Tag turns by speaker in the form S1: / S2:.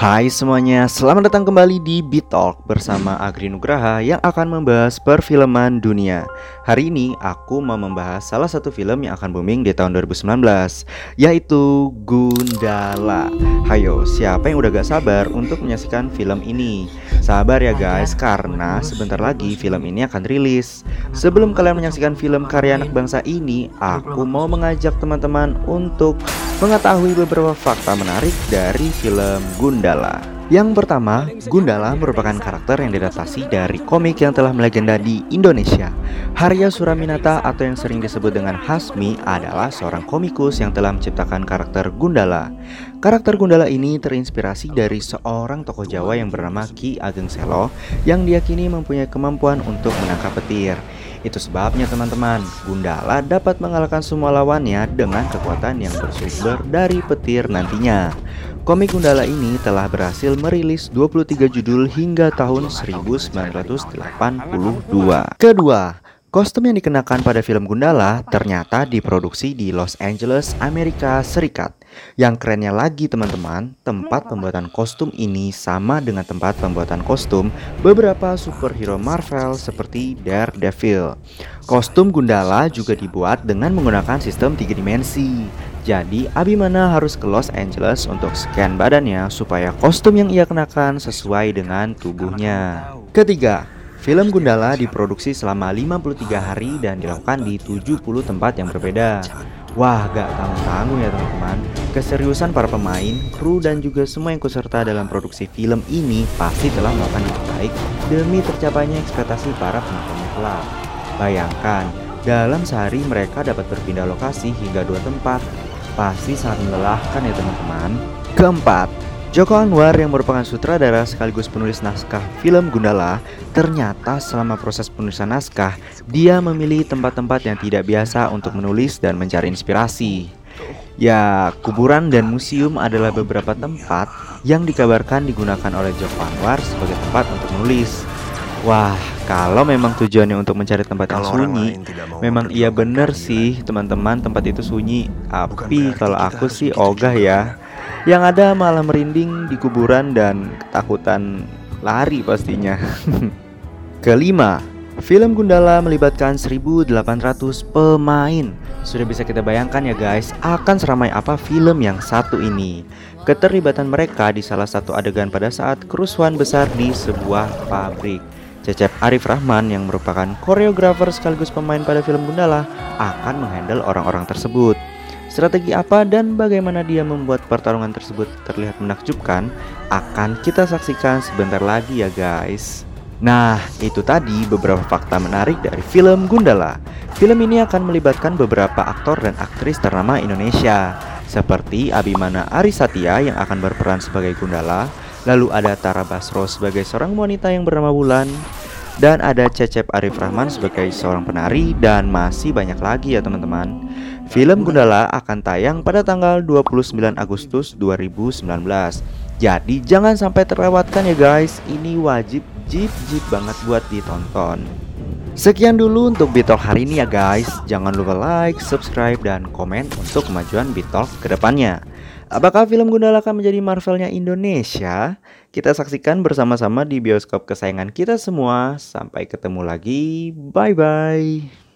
S1: Hai semuanya, selamat datang kembali di Beat bersama Agri Nugraha yang akan membahas perfilman dunia. Hari ini aku mau membahas salah satu film yang akan booming di tahun 2019, yaitu Gundala. Hayo, siapa yang udah gak sabar untuk menyaksikan film ini? Sabar ya guys, karena sebentar lagi film ini akan rilis. Sebelum kalian menyaksikan film karya anak bangsa ini, aku mau mengajak teman-teman untuk mengetahui beberapa fakta menarik dari film Gundala. Yang pertama, Gundala merupakan karakter yang diadaptasi dari komik yang telah melegenda di Indonesia. Harya Suraminata atau yang sering disebut dengan Hasmi adalah seorang komikus yang telah menciptakan karakter Gundala. Karakter Gundala ini terinspirasi dari seorang tokoh Jawa yang bernama Ki Ageng Selo yang diyakini mempunyai kemampuan untuk menangkap petir. Itu sebabnya teman-teman, Gundala dapat mengalahkan semua lawannya dengan kekuatan yang bersumber dari petir nantinya. Komik Gundala ini telah berhasil merilis 23 judul hingga tahun 1982. Kedua, Kostum yang dikenakan pada film Gundala ternyata diproduksi di Los Angeles, Amerika Serikat. Yang kerennya lagi teman-teman, tempat pembuatan kostum ini sama dengan tempat pembuatan kostum beberapa superhero Marvel seperti Daredevil. Kostum Gundala juga dibuat dengan menggunakan sistem tiga dimensi. Jadi Abimana harus ke Los Angeles untuk scan badannya supaya kostum yang ia kenakan sesuai dengan tubuhnya. Ketiga, Film Gundala diproduksi selama 53 hari dan dilakukan di 70 tempat yang berbeda. Wah, gak tanggung-tanggung ya teman-teman. Keseriusan para pemain, kru, dan juga semua yang kuserta dalam produksi film ini pasti telah melakukan yang terbaik demi tercapainya ekspektasi para penonton kelak. Bayangkan, dalam sehari mereka dapat berpindah lokasi hingga dua tempat. Pasti sangat melelahkan ya teman-teman. Keempat, Joko Anwar yang merupakan sutradara sekaligus penulis naskah film Gundala Ternyata selama proses penulisan naskah Dia memilih tempat-tempat yang tidak biasa untuk menulis dan mencari inspirasi Ya, kuburan dan museum adalah beberapa tempat yang dikabarkan digunakan oleh Joko Anwar sebagai tempat untuk menulis Wah, kalau memang tujuannya untuk mencari tempat yang sunyi, memang iya bener sih teman-teman tempat itu sunyi. Tapi kalau aku sih ogah ya. Yang ada malah merinding di kuburan dan ketakutan lari pastinya. Kelima, film Gundala melibatkan 1800 pemain. Sudah bisa kita bayangkan ya guys, akan seramai apa film yang satu ini. Keterlibatan mereka di salah satu adegan pada saat kerusuhan besar di sebuah pabrik. Cecep Arif Rahman yang merupakan koreografer sekaligus pemain pada film Gundala akan menghandle orang-orang tersebut. Strategi apa dan bagaimana dia membuat pertarungan tersebut terlihat menakjubkan akan kita saksikan sebentar lagi ya guys. Nah, itu tadi beberapa fakta menarik dari film Gundala. Film ini akan melibatkan beberapa aktor dan aktris ternama Indonesia, seperti Abimana Arisatya yang akan berperan sebagai Gundala, lalu ada Tara Basro sebagai seorang wanita yang bernama Bulan, dan ada Cecep Arif Rahman sebagai seorang penari, dan masih banyak lagi ya teman-teman. Film Gundala akan tayang pada tanggal 29 Agustus 2019. Jadi jangan sampai terlewatkan ya guys. Ini wajib jip jip banget buat ditonton. Sekian dulu untuk Bitalk hari ini ya guys. Jangan lupa like, subscribe, dan komen untuk kemajuan Bitalk ke depannya. Apakah film Gundala akan menjadi Marvelnya Indonesia? Kita saksikan bersama-sama di bioskop kesayangan kita semua. Sampai ketemu lagi. Bye bye.